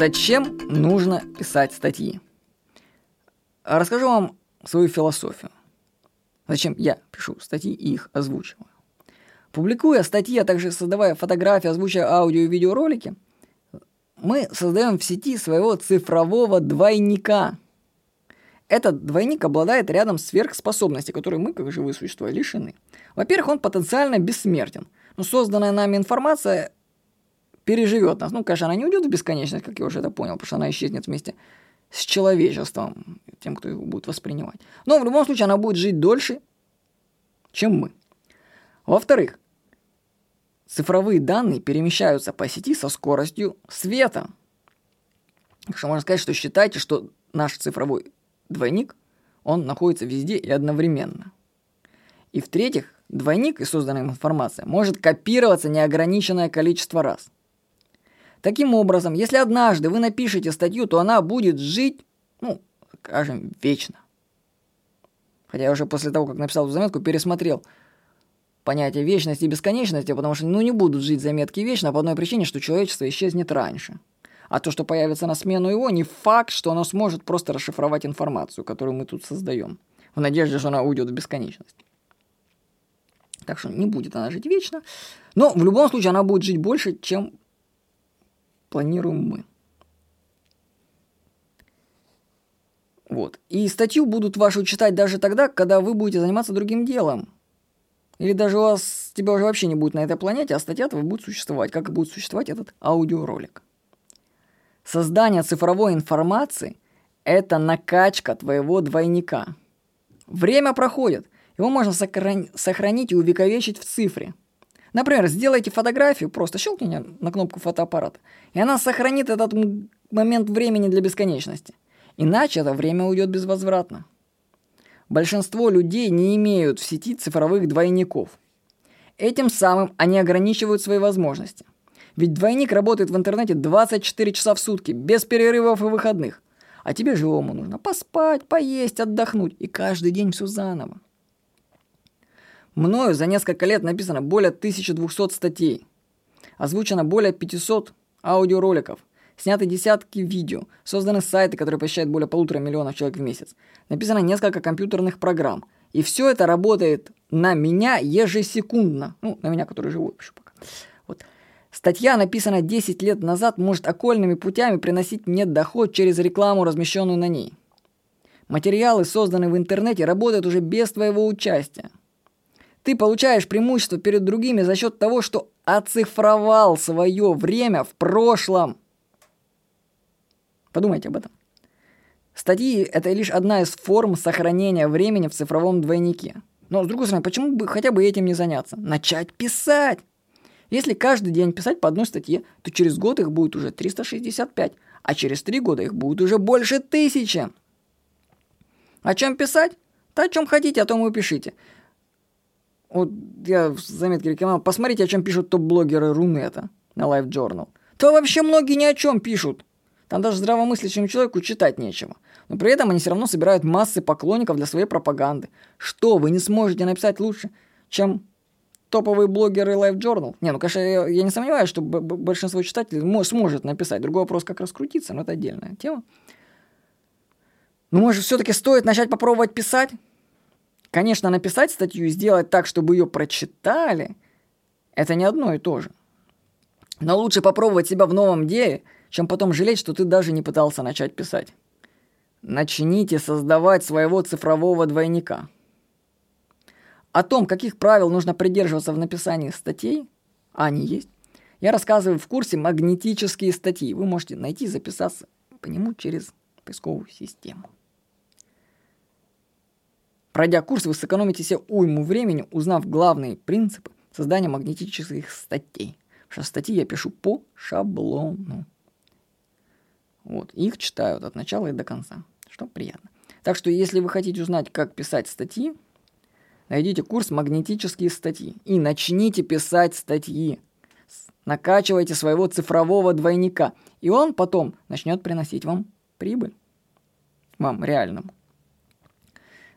Зачем нужно писать статьи? Расскажу вам свою философию. Зачем я пишу статьи и их озвучиваю. Публикуя статьи, а также создавая фотографии, озвучивая аудио и видеоролики, мы создаем в сети своего цифрового двойника. Этот двойник обладает рядом сверхспособностей, которые мы, как живые существа, лишены. Во-первых, он потенциально бессмертен. Но созданная нами информация переживет нас. Ну, конечно, она не уйдет в бесконечность, как я уже это понял, потому что она исчезнет вместе с человечеством, тем, кто его будет воспринимать. Но в любом случае она будет жить дольше, чем мы. Во-вторых, цифровые данные перемещаются по сети со скоростью света. Так что можно сказать, что считайте, что наш цифровой двойник, он находится везде и одновременно. И в-третьих, двойник и созданная информация может копироваться неограниченное количество раз. Таким образом, если однажды вы напишете статью, то она будет жить, ну, скажем, вечно. Хотя я уже после того, как написал эту заметку, пересмотрел – понятие вечности и бесконечности, потому что ну, не будут жить заметки вечно по одной причине, что человечество исчезнет раньше. А то, что появится на смену его, не факт, что оно сможет просто расшифровать информацию, которую мы тут создаем, в надежде, что она уйдет в бесконечность. Так что не будет она жить вечно, но в любом случае она будет жить больше, чем планируем мы. Вот. И статью будут вашу читать даже тогда, когда вы будете заниматься другим делом. Или даже у вас, тебя уже вообще не будет на этой планете, а статья твоя будет существовать, как и будет существовать этот аудиоролик. Создание цифровой информации – это накачка твоего двойника. Время проходит, его можно сохранить и увековечить в цифре. Например, сделайте фотографию, просто щелкните на кнопку фотоаппарата, и она сохранит этот момент времени для бесконечности. Иначе это время уйдет безвозвратно. Большинство людей не имеют в сети цифровых двойников. Этим самым они ограничивают свои возможности. Ведь двойник работает в интернете 24 часа в сутки, без перерывов и выходных. А тебе живому нужно поспать, поесть, отдохнуть. И каждый день все заново. Мною за несколько лет написано более 1200 статей. Озвучено более 500 аудиороликов. Сняты десятки видео, созданы сайты, которые посещают более полутора миллионов человек в месяц. Написано несколько компьютерных программ. И все это работает на меня ежесекундно. Ну, на меня, который живу еще пока. Вот. Статья, написанная 10 лет назад, может окольными путями приносить мне доход через рекламу, размещенную на ней. Материалы, созданные в интернете, работают уже без твоего участия. Ты получаешь преимущество перед другими за счет того, что оцифровал свое время в прошлом. Подумайте об этом. Статьи – это лишь одна из форм сохранения времени в цифровом двойнике. Но, с другой стороны, почему бы хотя бы этим не заняться? Начать писать! Если каждый день писать по одной статье, то через год их будет уже 365, а через три года их будет уже больше тысячи. О чем писать? Да о чем хотите, о том и пишите. Вот я в заметке рекламировал, посмотрите, о чем пишут топ-блогеры Рунета на Live Journal. То вообще многие ни о чем пишут. Там даже здравомыслящему человеку читать нечего. Но при этом они все равно собирают массы поклонников для своей пропаганды. Что вы не сможете написать лучше, чем топовые блогеры Life Journal? Не, ну, конечно, я, я не сомневаюсь, что большинство читателей сможет написать. Другой вопрос, как раскрутиться, но это отдельная тема. Ну, может, все-таки стоит начать попробовать писать? Конечно, написать статью и сделать так, чтобы ее прочитали, это не одно и то же. Но лучше попробовать себя в новом деле – чем потом жалеть, что ты даже не пытался начать писать. Начните создавать своего цифрового двойника. О том, каких правил нужно придерживаться в написании статей, а они есть, я рассказываю в курсе «Магнетические статьи». Вы можете найти и записаться по нему через поисковую систему. Пройдя курс, вы сэкономите себе уйму времени, узнав главные принципы создания магнетических статей. Потому что статьи я пишу по шаблону. Вот, их читают от начала и до конца, что приятно. Так что, если вы хотите узнать, как писать статьи, найдите курс «Магнетические статьи» и начните писать статьи. Накачивайте своего цифрового двойника, и он потом начнет приносить вам прибыль. Вам реальному.